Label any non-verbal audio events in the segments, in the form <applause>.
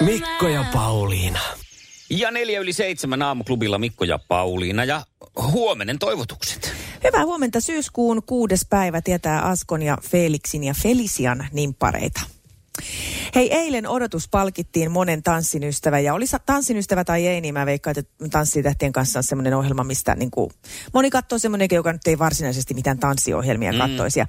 Mikko ja Pauliina. Ja neljä yli seitsemän aamuklubilla Mikko ja Pauliina ja huomenen toivotukset. Hyvää huomenta syyskuun kuudes päivä tietää Askon ja Felixin ja Felician nimppareita. Hei, eilen odotus palkittiin monen tanssin ystävä, ja oli tanssin ystävä tai ei, niin mä veikkaan, että tanssitähtien kanssa on semmoinen ohjelma, mistä niin kuin, moni katsoo semmoinen, joka nyt ei varsinaisesti mitään tanssiohjelmia mm. kattoisi. Ja,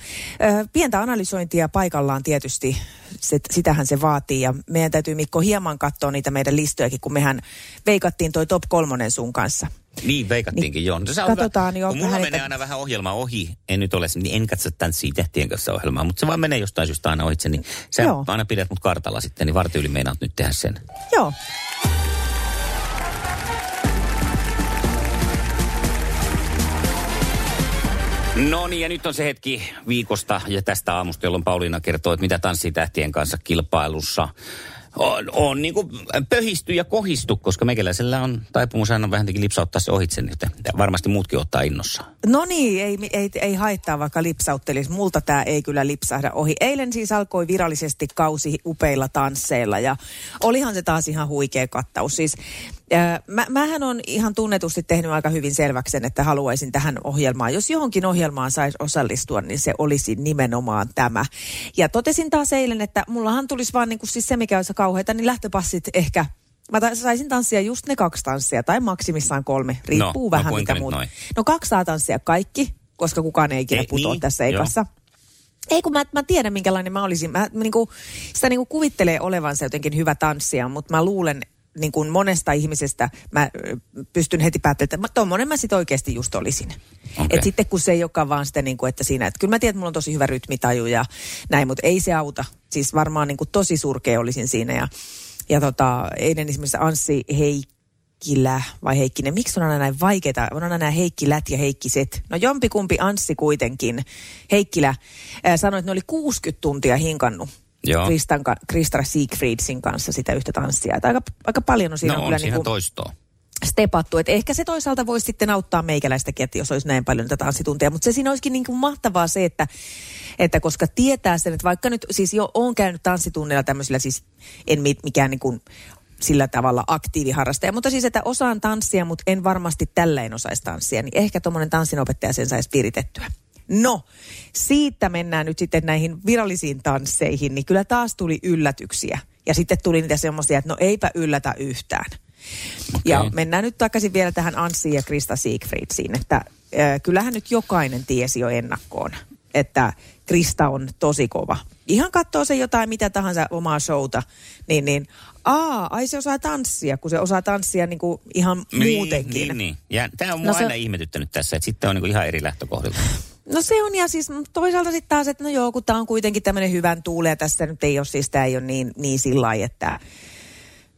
ö, pientä analysointia paikallaan tietysti, se, sitähän se vaatii, ja meidän täytyy Mikko hieman katsoa niitä meidän listojakin, kun mehän veikattiin toi top kolmonen sun kanssa. Niin, veikattiinkin niin, joo. No, se katsotaan jo. Kun mulla menee että... aina vähän ohjelma ohi, en nyt ole, niin en katso tanssii tähtien kanssa ohjelmaa, mutta se vaan menee jostain syystä aina ohitse, niin sä joo. aina pidät mut kartalla sitten, niin vartiyli meinaat nyt tehdä sen. Joo. No niin, ja nyt on se hetki viikosta ja tästä aamusta, jolloin Pauliina kertoo, että mitä tanssii tähtien kanssa kilpailussa on, on niin kuin pöhisty ja kohistu, koska meikäläisellä on taipumus aina vähän lipsauttaa se ohitse, niin varmasti muutkin ottaa innossa. No niin, ei, ei, ei haittaa vaikka lipsauttelisi. Multa tämä ei kyllä lipsahda ohi. Eilen siis alkoi virallisesti kausi upeilla tansseilla ja olihan se taas ihan huikea kattaus. Siis Mä, mähän on ihan tunnetusti tehnyt aika hyvin selväksi sen, että haluaisin tähän ohjelmaan. Jos johonkin ohjelmaan saisi osallistua, niin se olisi nimenomaan tämä. Ja totesin taas eilen, että mullahan tulisi vaan niin kuin siis se, mikä olisi kauheita, niin lähtöpassit ehkä Mä saisin tanssia just ne kaksi tanssia, tai maksimissaan kolme, riippuu no, vähän no mitä muuta. No kaksi saa tanssia kaikki, koska kukaan ei ikinä putoa niin, tässä ekassa. Ei kun mä, mä tiedän minkälainen mä olisin. Mä, mä niinku, sitä niinku kuvittelee olevansa jotenkin hyvä tanssia, mutta mä luulen, niin kuin monesta ihmisestä mä pystyn heti päättämään, että tuommoinen mä sitten oikeasti just olisin. Okay. Et sitten kun se ei olekaan vaan sitä, niin kuin, että siinä, että kyllä mä tiedän, että mulla on tosi hyvä rytmitaju ja näin, mutta ei se auta. Siis varmaan niin kuin tosi surkea olisin siinä ja, ja tota, eilen esimerkiksi Anssi Heikkilä vai Heikkinen, miksi on aina näin vaikeita? On aina nämä Heikkilät ja Heikkiset. No jompikumpi Anssi kuitenkin. Heikkilä ää, sanoi, että ne oli 60 tuntia hinkannut Joo. Kristan, Krista Siegfriedsin kanssa sitä yhtä tanssia. Että aika, aika paljon on siinä no, on kyllä niin kuin toistoa. stepattu. Että ehkä se toisaalta voisi sitten auttaa meikäläistäkin, että jos olisi näin paljon tätä tanssitunteja. Mutta se siinä olisikin niin kuin mahtavaa se, että, että koska tietää sen, että vaikka nyt siis jo on käynyt tanssitunneilla tämmöisillä siis en mikään niin kuin sillä tavalla aktiiviharrastaja. Mutta siis, että osaan tanssia, mutta en varmasti tällä en osaisi tanssia, niin ehkä tuommoinen tanssinopettaja sen saisi viritettyä. No, siitä mennään nyt sitten näihin virallisiin tansseihin, niin kyllä taas tuli yllätyksiä. Ja sitten tuli niitä semmoisia, että no eipä yllätä yhtään. Okay. Ja mennään nyt takaisin vielä tähän Anssiin ja Krista Siegfriedsiin, että äh, kyllähän nyt jokainen tiesi jo ennakkoon, että Krista on tosi kova. Ihan katsoo se jotain mitä tahansa omaa showta, niin, niin aa, ai se osaa tanssia, kun se osaa tanssia niin kuin ihan niin, muutenkin. Niin, niin. Ja tämä on mua no aina se... ihmetyttänyt tässä, että sitten on niin kuin ihan eri lähtökohdilta. No se on ja siis toisaalta sitten taas, että no joo, kun tämä on kuitenkin tämmöinen hyvän tuule ja tässä nyt ei ole siis, tämä ei ole niin, niin sillä lailla, että,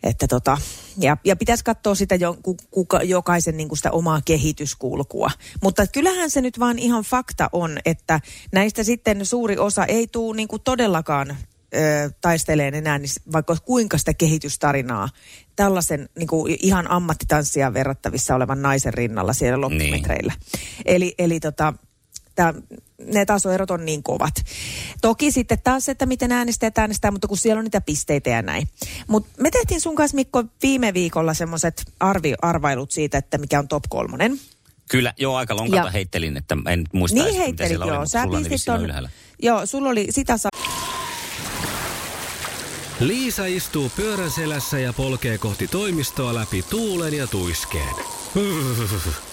että tota, ja, ja pitäisi katsoa sitä jo, kuka, jokaisen niin kuin sitä omaa kehityskulkua. Mutta kyllähän se nyt vaan ihan fakta on, että näistä sitten suuri osa ei tule niin kuin todellakaan ö, taisteleen enää, niin vaikka kuinka sitä kehitystarinaa tällaisen niin kuin ihan ammattitanssia verrattavissa olevan naisen rinnalla siellä loppumetreillä. Niin. Eli, eli tota, että ne tasoerot on niin kovat. Toki sitten taas, että miten äänestää, äänestää, mutta kun siellä on niitä pisteitä ja näin. Mutta me tehtiin sun kanssa Mikko viime viikolla semmoiset arvi, arvailut siitä, että mikä on top kolmonen. Kyllä, joo, aika lonkalta ja, heittelin, että en muista niin edes, heittelit, mitä joo. oli, Sä pistit on, ylhäällä. Joo, sulla oli sitä sa- Liisa istuu pyörän selässä ja polkee kohti toimistoa läpi tuulen ja tuiskeen. <laughs>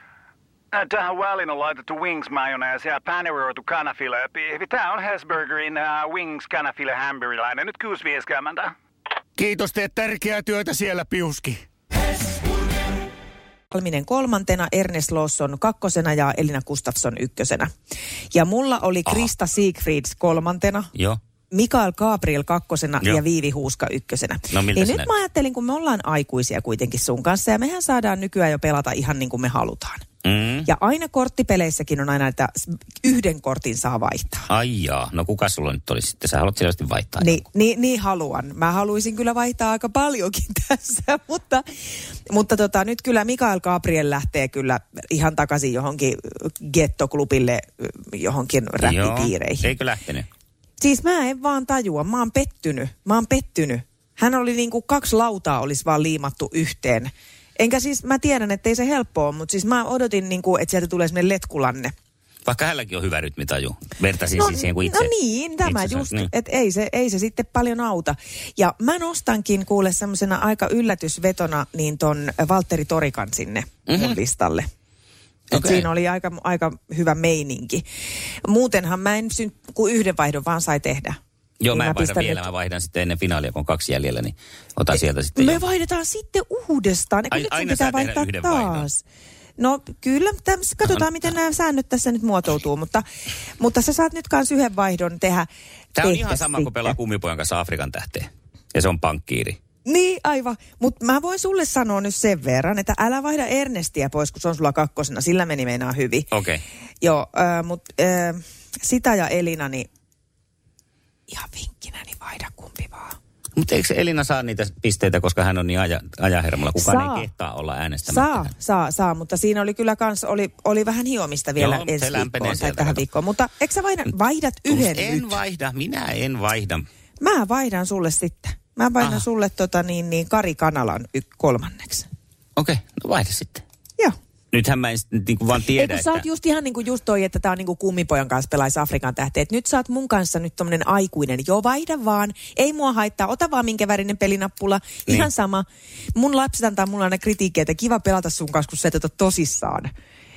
Äh, Tähän väliin on laitettu wings mayonnaise ja paneroitu kanafila. Tämä on Hesburgerin uh, wings kanafila hamburilainen. Nyt 6.50. Kiitos, teet tärkeää työtä siellä, Piuski. Salminen kolmantena, Ernest Lawson kakkosena ja Elina Gustafsson ykkösenä. Ja mulla oli Krista Siegfrieds kolmantena. Joo. Mikael Gabriel kakkosena Joo. ja Viivi Huuska ykkösenä. No, miltä niin nyt mä ajattelin, kun me ollaan aikuisia kuitenkin sun kanssa ja mehän saadaan nykyään jo pelata ihan niin kuin me halutaan. Mm. Ja aina korttipeleissäkin on aina, että yhden kortin saa vaihtaa. Ai jaa. No kuka sulla nyt olisi sitten? Sä haluat selvästi vaihtaa. Niin, niin, niin haluan. Mä haluaisin kyllä vaihtaa aika paljonkin <laughs> tässä, mutta, mutta tota, nyt kyllä Mikael Gabriel lähtee kyllä ihan takaisin johonkin gettoklubille, johonkin räppipiireihin. Joo. Eikö lähtenyt? Siis mä en vaan tajua, mä oon pettynyt, mä oon pettynyt. Hän oli niin kuin kaksi lautaa olisi vaan liimattu yhteen. Enkä siis, mä tiedän, että ei se helppoa mutta siis mä odotin niin kuin, että sieltä tulee semmoinen letkulanne. Vaikka hänelläkin on hyvä rytmitaju. Vertaisin siis siihen kuin itse. no niin, tämä itse just, niin. että ei se, ei se sitten paljon auta. Ja mä nostankin kuule semmoisena aika yllätysvetona niin ton Valtteri Torikan sinne mm-hmm. mun listalle. Et Okei. Siinä oli aika, aika hyvä meininki. Muutenhan mä en syn, kuin yhden vaihdon vaan sai tehdä. Joo, Niin mä en vaihda vielä. nyt- Mä vaihdan sitten ennen finaalia, kun on kaksi jäljellä, niin otan sieltä sitten. Me jo. vaihdetaan sitten uudestaan. Eikö Ai- nyt aina pitää vaihtaa yhden taas? vaihdon. No kyllä, täms, katsotaan miten nämä säännöt tässä nyt muotoutuu, mutta, mutta sä saat nyt kans yhden vaihdon tehdä. Tämä on ihan sama kuin pelaa kummipojan kanssa Afrikan tähteen. Ja se on pankkiiri. Niin, aivan. Mutta mä voin sulle sanoa nyt sen verran, että älä vaihda Ernestia pois, kun se on sulla kakkosena. Sillä meni meinaa hyvin. Okei. Okay. Joo, äh, mutta äh, sitä ja Elina, niin ihan vinkkinä, niin vaihda kumpi vaan. Mutta eikö Elina saa niitä pisteitä, koska hän on niin aja, ajahermolla? Kukaan Saa. ei kehtaa olla äänestämättä. Saa, saa, saa, mutta siinä oli kyllä kans, oli, oli vähän hiomista vielä Joo, ensi viikkoon tai tähän kato. viikkoon. Mutta eikö sä vaihda, vaihdat yhden en nyt? vaihda, minä en vaihda. Mä vaihdan sulle sitten. Mä vaihdan Aha. sulle tota niin, niin Kari Kanalan y- kolmanneksi. Okei, okay, no vaihda sitten. Joo. Nythän mä en sit niinku vaan tiedä, kun sä oot että... just ihan niin kuin just toi, että tää on niin kuin kummipojan kanssa pelaisi Afrikan tähteet. Nyt sä oot mun kanssa nyt tommonen aikuinen. Joo, vaihda vaan. Ei mua haittaa. Ota vaan minkä värinen pelinappula. Niin. Ihan sama. Mun lapset antaa mulle aina kritiikkiä, että kiva pelata sun kanssa, kun sä et ota tosissaan.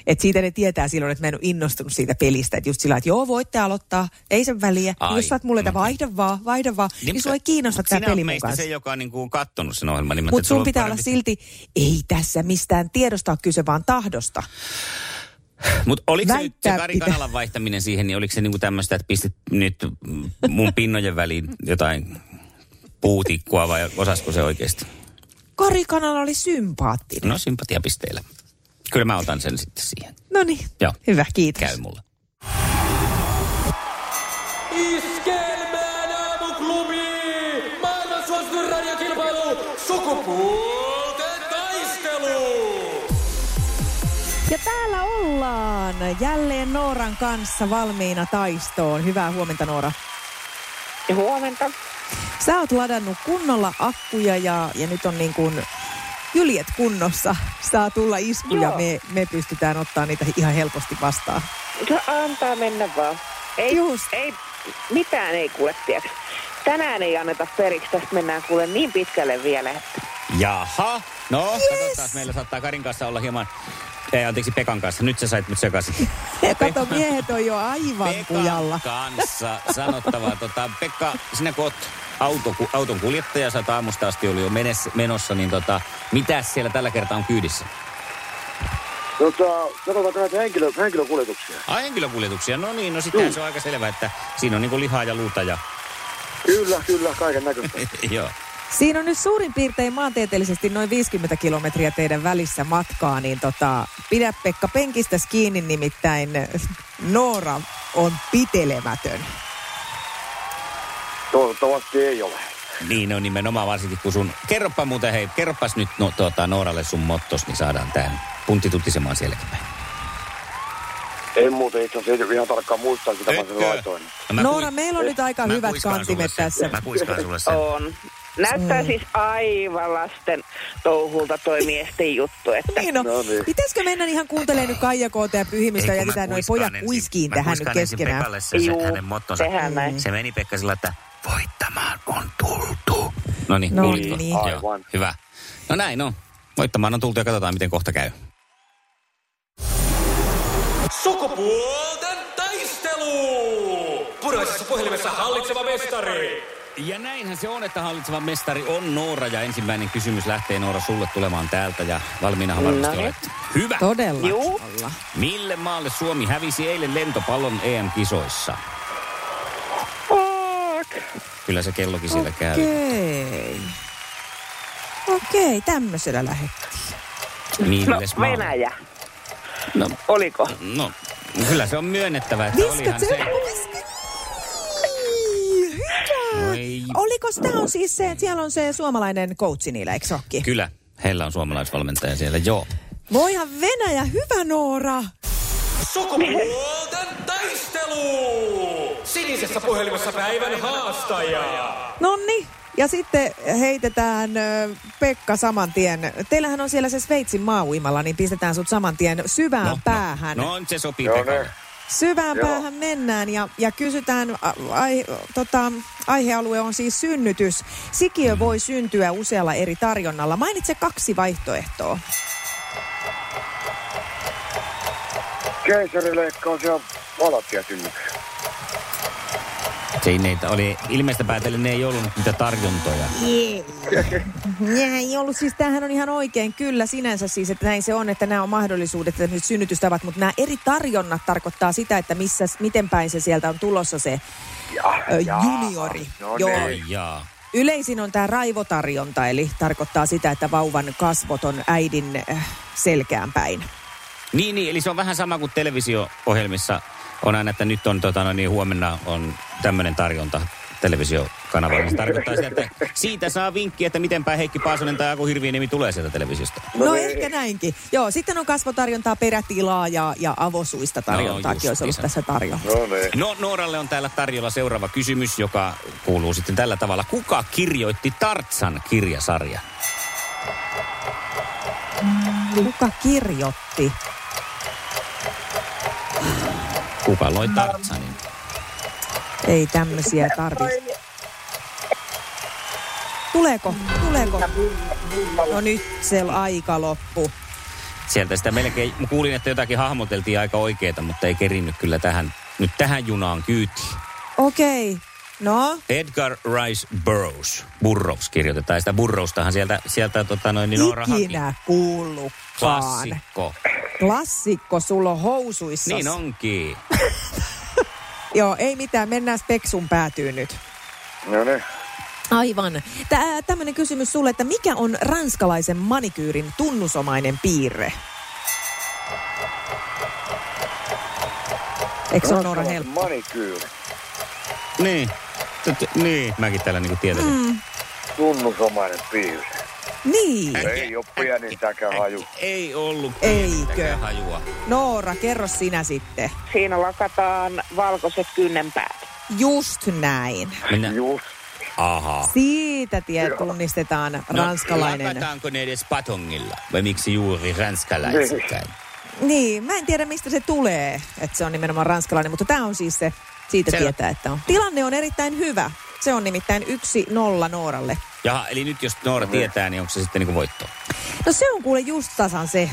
Et siitä ne tietää silloin, että mä en ole innostunut siitä pelistä. Että just sillä, että joo, voitte aloittaa, ei sen väliä. Ai, Jos oot mulle, että vaihda vaan, vaihda vaan, niin, niin sua ei kiinnosta tämä peli mun meistä kanssa. se, joka on niinku kattonut sen ohjelman. Niin Mutta sun pitää on olla silti, ei tässä mistään tiedosta ole kyse, vaan tahdosta. Mutta oliko se nyt se Kari. Kanalan vaihtaminen siihen, niin oliko se niinku tämmöistä, että pistit nyt mun pinnojen väliin jotain puutikkua vai osasko se oikeasti? Kari Kanala oli sympaattinen. No sympatiapisteillä. Kyllä mä otan sen sitten siihen. No niin, Joo. hyvä, kiitos. Käy mulle. Iskelmään aamuklubi! Maailman suosituin radiokilpailu! Sukupuolten taistelu! Ja täällä ollaan jälleen Nooran kanssa valmiina taistoon. Hyvää huomenta Noora. Huomenta. Sä oot ladannut kunnolla akkuja ja, ja nyt on niin kuin kyljet kunnossa. Saa tulla iskuja, Joo. me, me pystytään ottaa niitä ihan helposti vastaan. No, antaa mennä vaan. Ei, Just. ei, mitään ei kuule, tiedätkö. Tänään ei anneta periksi, tästä mennään kuule niin pitkälle vielä, että Jaha. No, yes. katsotaan. Meillä saattaa Karin kanssa olla hieman, ei, anteeksi Pekan kanssa. Nyt sä sait mut sekaisin. <laughs> Kato, miehet on jo aivan kujalla. Pekan kanssa sanottavaa. Tota, Pekka, sinä kun oot auto, auton kuljettaja, sä oot aamusta asti ollut jo menes, menossa, niin tota, mitä siellä tällä kertaa on kyydissä? Tota, katsotaanko näitä henkilö, henkilökuljetuksia? Ai henkilökuljetuksia, no niin, no sittenhän se on aika selvä, että siinä on niinku lihaa ja luuta ja Kyllä, kyllä, kaiken näköistä. <laughs> joo. Siinä on nyt suurin piirtein maantieteellisesti noin 50 kilometriä teidän välissä matkaa, niin tota, pidä Pekka penkistä kiinni, nimittäin Noora on pitelemätön. Toivottavasti ei ole. Niin on nimenomaan varsinkin kun sun... Kerropa muuten, hei, kerropas nyt no, tuota, Nooralle sun mottos, niin saadaan tää puntti tuttisemaan sielläkin päin. En muuten itse asiassa ihan tarkkaan muistaa, mitä mä sen laitoin. No mä Noora, kui- meillä on nyt aika mä hyvät kuiskaan kantimet tässä. Mä kuiskaan sulle sen. on. Näyttää mm. siis aivan lasten touhulta toi miesten juttu, että Niin no, No niin. pitäisikö mennä ihan kuuntelemaan nyt Kaija Koota ja pyhimistä ja mä jätetään noin kuiskaan pojat kuiskiin mä tähän nyt kuiskaan ensin keskenään. Pekalle se, se Juu, hänen mottonsa. Se meni Pekka sillä, että voittamaan on tultu. No niin, No kuulitko? niin. Joo, Aivan. hyvä. No näin on. Voittamaan on tultu ja katsotaan, miten kohta käy. Sukupuolten taistelu! Puraisessa puhelimessa hallitseva mestari. Ja näinhän se on, että hallitseva mestari on Noora ja ensimmäinen kysymys lähtee Noora sulle tulemaan täältä ja valmiinahan varmasti No olet. Hyvä. Todella. Juu. Mille maalle Suomi hävisi eilen lentopallon EM-kisoissa? Kyllä se kellokin siellä käy. Okei. Okei, tämmöisellä lähettiin. No, Milles maalle? Venäjä. No, Oliko? no, kyllä se on myönnettävä, että olihan Viskat se... se? Hyvä. Oi. Oliko tämä on siis se, että siellä on se suomalainen coachi niillä, eikö se ookin? Kyllä, heillä on suomalaisvalmentaja siellä, joo. Voihan Venäjä, hyvä Noora. Sukupuolten taistelu! Sinisessä puhelimessa päivän haastaja. Nonni. Ja sitten heitetään Pekka saman tien. Teillähän on siellä se Sveitsin maauimalla, niin pistetään sut saman tien syvään päähän. No, no se sopii Joo, Pekalle. ne. Syvään Joo. päähän mennään ja, ja kysytään, a, ai, tota, aihealue on siis synnytys. Sikiö voi syntyä usealla eri tarjonnalla. Mainitse kaksi vaihtoehtoa. Keisarileikkaus ja valatiasynnytys. Se ei neitä oli ilmeistä päätellen, ne ei ollut niitä tarjontoja. Nää ei ollut siis, tämähän on ihan oikein kyllä sinänsä siis, että näin se on, että nämä on mahdollisuudet, että nyt synnytystavat, mutta nämä eri tarjonnat tarkoittaa sitä, että missä, miten päin se sieltä on tulossa se Ja, ö, ja. juniori. No Joo. niin. Ai jaa. Yleisin on tämä raivotarjonta, eli tarkoittaa sitä, että vauvan kasvot on äidin äh, selkään päin. Niin, niin, eli se on vähän sama kuin televisio-ohjelmissa on aina, että nyt on tota, no niin, huomenna on tämmöinen tarjonta televisiokanavalla. Se tarkoittaa sitä, että siitä saa vinkkiä, että mitenpä Heikki Paasonen tai Aku Hirviiniemi tulee sieltä televisiosta. No, no ehkä näinkin. Joo, sitten on kasvotarjontaa, perätilaa ja, ja avosuista tarjontaakin olisi ollut tässä tarjolla. No niin. No, Nooralle on täällä tarjolla seuraava kysymys, joka kuuluu sitten tällä tavalla. Kuka kirjoitti Tartsan kirjasarjan? Kuka kirjoitti? Kuka loi Tartsanin? Ei tämmöisiä tarvi. Tuleeko? Tuleeko? No nyt se aika loppu. Sieltä sitä melkein, mä kuulin, että jotakin hahmoteltiin aika oikeeta, mutta ei kerinnyt kyllä tähän, nyt tähän junaan kyytiin. Okei. No, Edgar Rice Burroughs. Burroughs kirjoitetaan. Sitä Burroughstahan sieltä, sieltä tota noin, niin haki. ikinä kuullutkaan. Klassikko. Klassikko sulla on housuissa. Niin onkin. <laughs> Joo, ei mitään. Mennään speksun päätyyn nyt. No niin. Aivan. Tää, tämmönen kysymys sulle, että mikä on ranskalaisen manikyyrin tunnusomainen piirre? Eikö se ole Noora helppo? Manikyyri. Niin. Tut- niin, mäkin täällä niinku tietäisin. Mm. Tunnusomainen piirre. Niin. Ei ole pienintäkään haju. Ei ollut Eikö? pienintäkään hajua. Noora, kerro sinä sitten. Siinä lakataan valkoiset kynnenpäät. Just näin. Mennään. Just. Aha. Siitä tie tunnistetaan ranskalainen. No, lakataanko ne edes patongilla? Vai miksi juuri ranskalaisittain? Niin, mä en tiedä mistä se tulee, että se on nimenomaan ranskalainen, mutta tämä on siis se, siitä Selvä. tietää, että on. Tilanne on erittäin hyvä. Se on nimittäin yksi nolla Nooralle. Jaha, eli nyt jos Noora tietää, niin onko se sitten niinku voitto? No se on kuule just tasan se.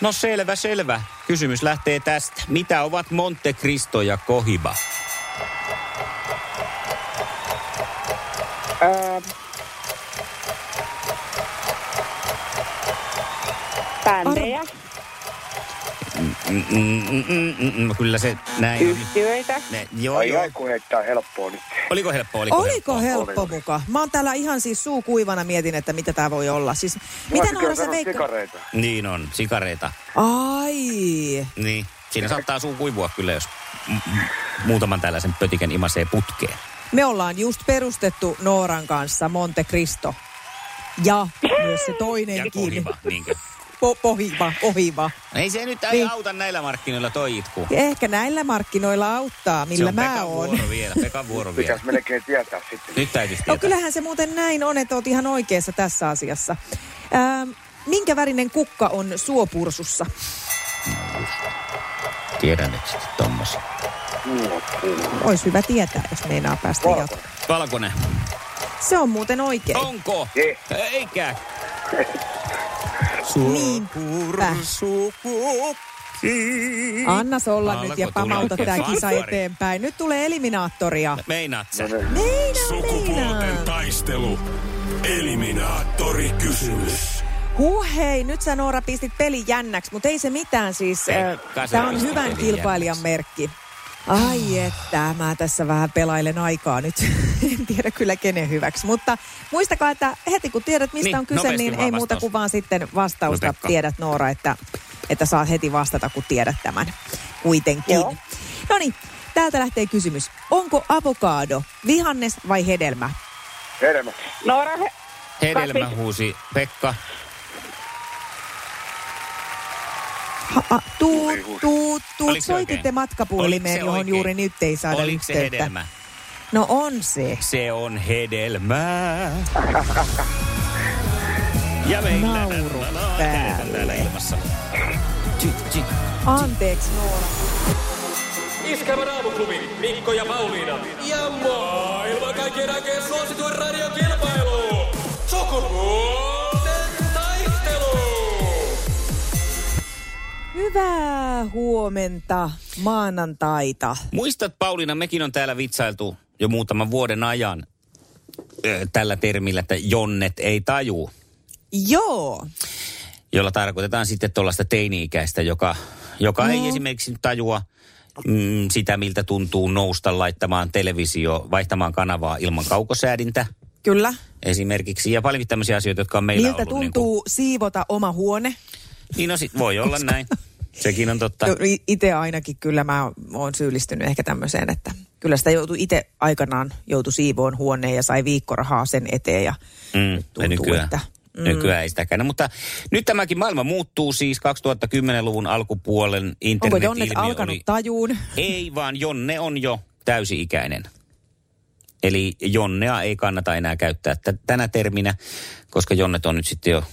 No selvä, selvä. Kysymys lähtee tästä. Mitä ovat Monte Cristo ja Kohiba? Öö, bändejä, Mm, mm, mm, mm, mm, mm, kyllä se näin on. yhtiöitä. Ne, joo, Ai joo. ai kun heittää helppoa nyt. Oliko helppo? Oliko, Oliko helppo? helppo Oli. muka? Mä oon täällä ihan siis suu kuivana mietin, että mitä tää voi olla. Siis, Noora sä sanoa veikka? sikareita? Niin on, sikareita. Ai, Niin. Siinä saattaa suu kuivua kyllä, jos muutaman tällaisen pötiken imasee putkeen. me ollaan just perustettu Nooran kanssa Monte Cristo. Ja myös se Ja toinenkin. kohiba, niinkö? Po- pohiva, ohiva. Ei se nyt ei Niin. auta näillä markkinoilla toi itku. Ehkä näillä markkinoilla auttaa, se millä on mä oon. vuoro vielä, Pekan vuoro vielä. Pitäisi melkein tietää sitten. Nyt täytyisi No tietää. kyllähän se muuten näin on, että oot ihan oikeassa tässä asiassa. Ähm, minkä värinen kukka on suopursussa? Tiedän, että sitten tommosia. Olisi hyvä tietää, jos meinaa päästä Valkoinen. jatkoon. Valkoinen. Se on muuten oikein. Onko? Eh. Eikä. Niinpä. Anna olla nyt ja pamauta tämä kisa fanfari. eteenpäin. Nyt tulee eliminaattoria. Meinaat sä? Meinaa, Sukupuolten taistelu. Eliminaattori kysymys. Huh hei, nyt sä Noora pistit peli jännäksi, mutta ei se mitään siis. Se Tämä on hyvän kilpailijan jännäksi. merkki. Ai että, mä tässä vähän pelailen aikaa nyt. <laughs> en tiedä kyllä kenen hyväksi. Mutta muistakaa, että heti kun tiedät mistä Niin, on kyse, niin ei muuta kuin vaan sitten vastausta No, tiedät Noora, että, että saat heti vastata, kun tiedät tämän kuitenkin. No niin, täältä lähtee kysymys. Onko avokaado vihannes vai hedelmä? Hedelmä. Noora, he, Hedelmä huusi Pekka. Ha, tuut, tuut, tuut. Soititte matkapuhelimeen, johon oikein? juuri nyt ei saada Oliko se hedelmä? No on se. Se on hedelmää. Ja meillä Nauru päälle. Anteeksi Noora. Iskävä raamuklubi, Mikko ja Pauliina. Ja maailman kaikkien aikeen suosituen radiokilpailu. Sukupuolten Hyvää huomenta maanantaita. Muistat Pauliina, mekin on täällä vitsailtu jo muutaman vuoden ajan ö, tällä termillä, että jonnet ei taju. Joo. Jolla tarkoitetaan sitten tuollaista teini-ikäistä, joka, joka no. ei esimerkiksi tajua mm, sitä, miltä tuntuu nousta laittamaan televisio, vaihtamaan kanavaa ilman kaukosäädintä Kyllä. esimerkiksi. Ja paljon tämmöisiä asioita, jotka on meillä Miltä ollut. tuntuu siivota oma huone? Niin, no sit voi olla näin. Sekin on totta. Itse ainakin kyllä mä oon syyllistynyt ehkä tämmöiseen, että kyllä sitä joutui itse aikanaan joutui siivoon huoneen ja sai viikkorahaa sen eteen ja Mm, nyt ja tuntuu, nykyään, että... mm. nykyään ei sitäkään. No, mutta nyt tämäkin maailma muuttuu siis 2010-luvun alkupuolen Onko internet Jonnet alkanut oli... tajuun? Ei, vaan Jonne on jo täysi-ikäinen. Eli Jonnea ei kannata enää käyttää t- tänä terminä, koska Jonnet on nyt sitten jo...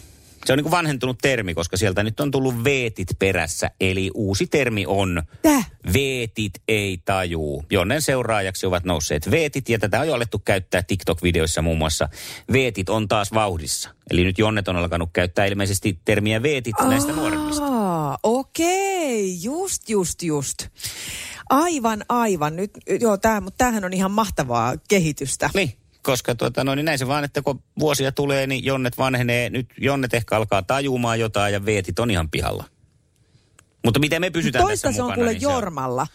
Se on niin kuin vanhentunut termi, koska sieltä nyt on tullut veetit perässä. Eli uusi termi on Täh? veetit ei tajuu. Jonnen seuraajaksi ovat nousseet veetit ja tätä on jo alettu käyttää TikTok-videoissa muun muassa. Veetit on taas vauhdissa. Eli nyt Jonnet on alkanut käyttää ilmeisesti termiä veetit näistä nuoremmista. Aa, okei, just, just, just. Aivan, aivan. Nyt, joo, tää, mutta tämähän on ihan mahtavaa kehitystä. Niin, koska tuota, no, niin näin se vaan, että kun vuosia tulee, niin jonnet vanhenee. Nyt jonnet ehkä alkaa tajumaan jotain ja veetit on ihan pihalla. Mutta miten me pysytään Toista tässä se on mukana? kuule niin se on- Jormalla.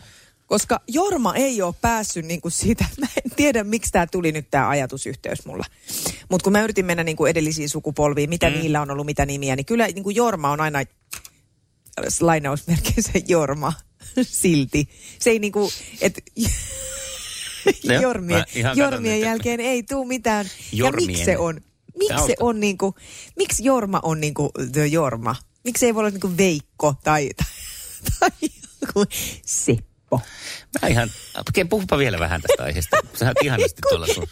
Koska Jorma ei ole päässyt niinku siitä, <laughs> mä en tiedä miksi tämä tuli nyt tämä ajatusyhteys mulla. Mutta kun mä yritin mennä niinku edellisiin sukupolviin, mitä mm. niillä on ollut, mitä nimiä, niin kyllä niinku Jorma on aina lainausmerkeissä Jorma <laughs> silti. Se ei niinku, että Joo, <laughs> <laughs> jormien, jormien jälkeen ei tule mitään. Jormien. Ja miksi se on? Miksi se on niinku, miksi Jorma on niinku the Jorma? Miksi ei voi olla niinku Veikko tai, tai, tai joku Seppo? Mä ihan, okei, puhupa vielä vähän tästä aiheesta. Sä oot ihanasti tuolla sun.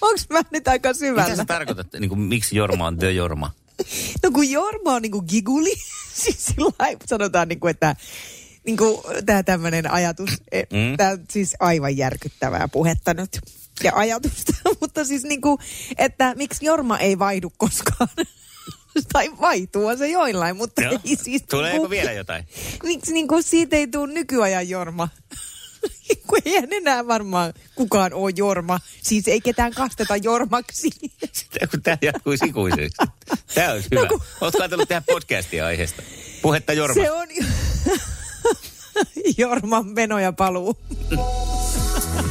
Onks mä nyt aika Mitä syvällä? sä tarkoitat, niin kuin, miksi Jorma on the Jorma? No kun Jorma on niinku giguli, <laughs> siis sillä lailla sanotaan niinku, että niinku tää tämmönen ajatus, Mm. mm. tää on siis aivan järkyttävää puhetta nyt ja ajatusta, <laughs> mutta siis niinku, että miksi Jorma ei vaihdu koskaan? <laughs> tai vaihtuu se joillain, mutta Joo. ei siis... Tuleeko niinku- vielä jotain? Miksi niinku siitä ei tule nykyajan Jorma? <laughs> kun eihän enää varmaan kukaan ole Jorma. Siis ei ketään kasteta Jormaksi. Sitä, kun tämä jatkuisi ikuisesti. Tämä olisi hyvä. No kun- Oletko ajatellut tehdä podcastia aiheesta? Puhetta Jormasta. Se on <laughs> Jorman meno ja paluu.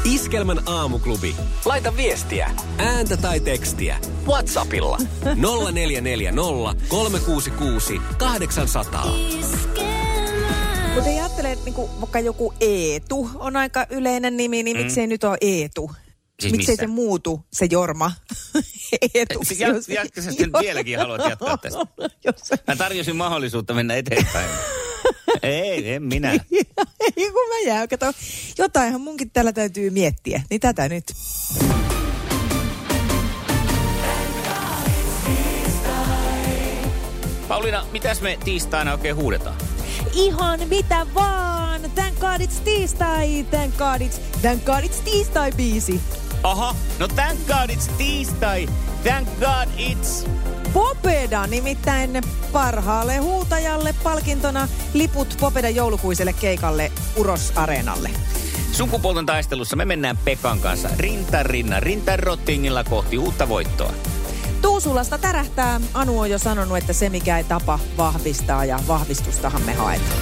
Iskelmän aamuklubi. Laita viestiä, ääntä tai tekstiä. Whatsappilla 0440 366 800. Mutta ajattelen, että niinku, vaikka joku Eetu on aika yleinen nimi, niin miksei nyt ole Eetu? Mm. Siis miksei missä? se muutu, se Jorma? <laughs> Eetu. Jat- jatka sä vieläkin haluat jatkaa tästä? <laughs> Mä tarjosin mahdollisuutta mennä eteenpäin. Ei, en minä. <laughs> Ei kun mä jää. Kato, jotainhan munkin täällä täytyy miettiä. Niin tätä nyt. Pauliina, mitäs me tiistaina oikein huudetaan? Ihan mitä vaan. Thank God it's tiistai. Thank God it's, thank God it's tiistai biisi. Aha, no thank God it's tiistai. Thank God it's... Popeda nimittäin parhaalle huutajalle palkintona liput Popeda joulukuiselle keikalle Uros Areenalle. Sukupuolten taistelussa me mennään Pekan kanssa rinta rinnan, rinta rottingilla kohti uutta voittoa. Tuusulasta tärähtää. Anu on jo sanonut, että se mikä ei tapa vahvistaa ja vahvistustahan me haetaan.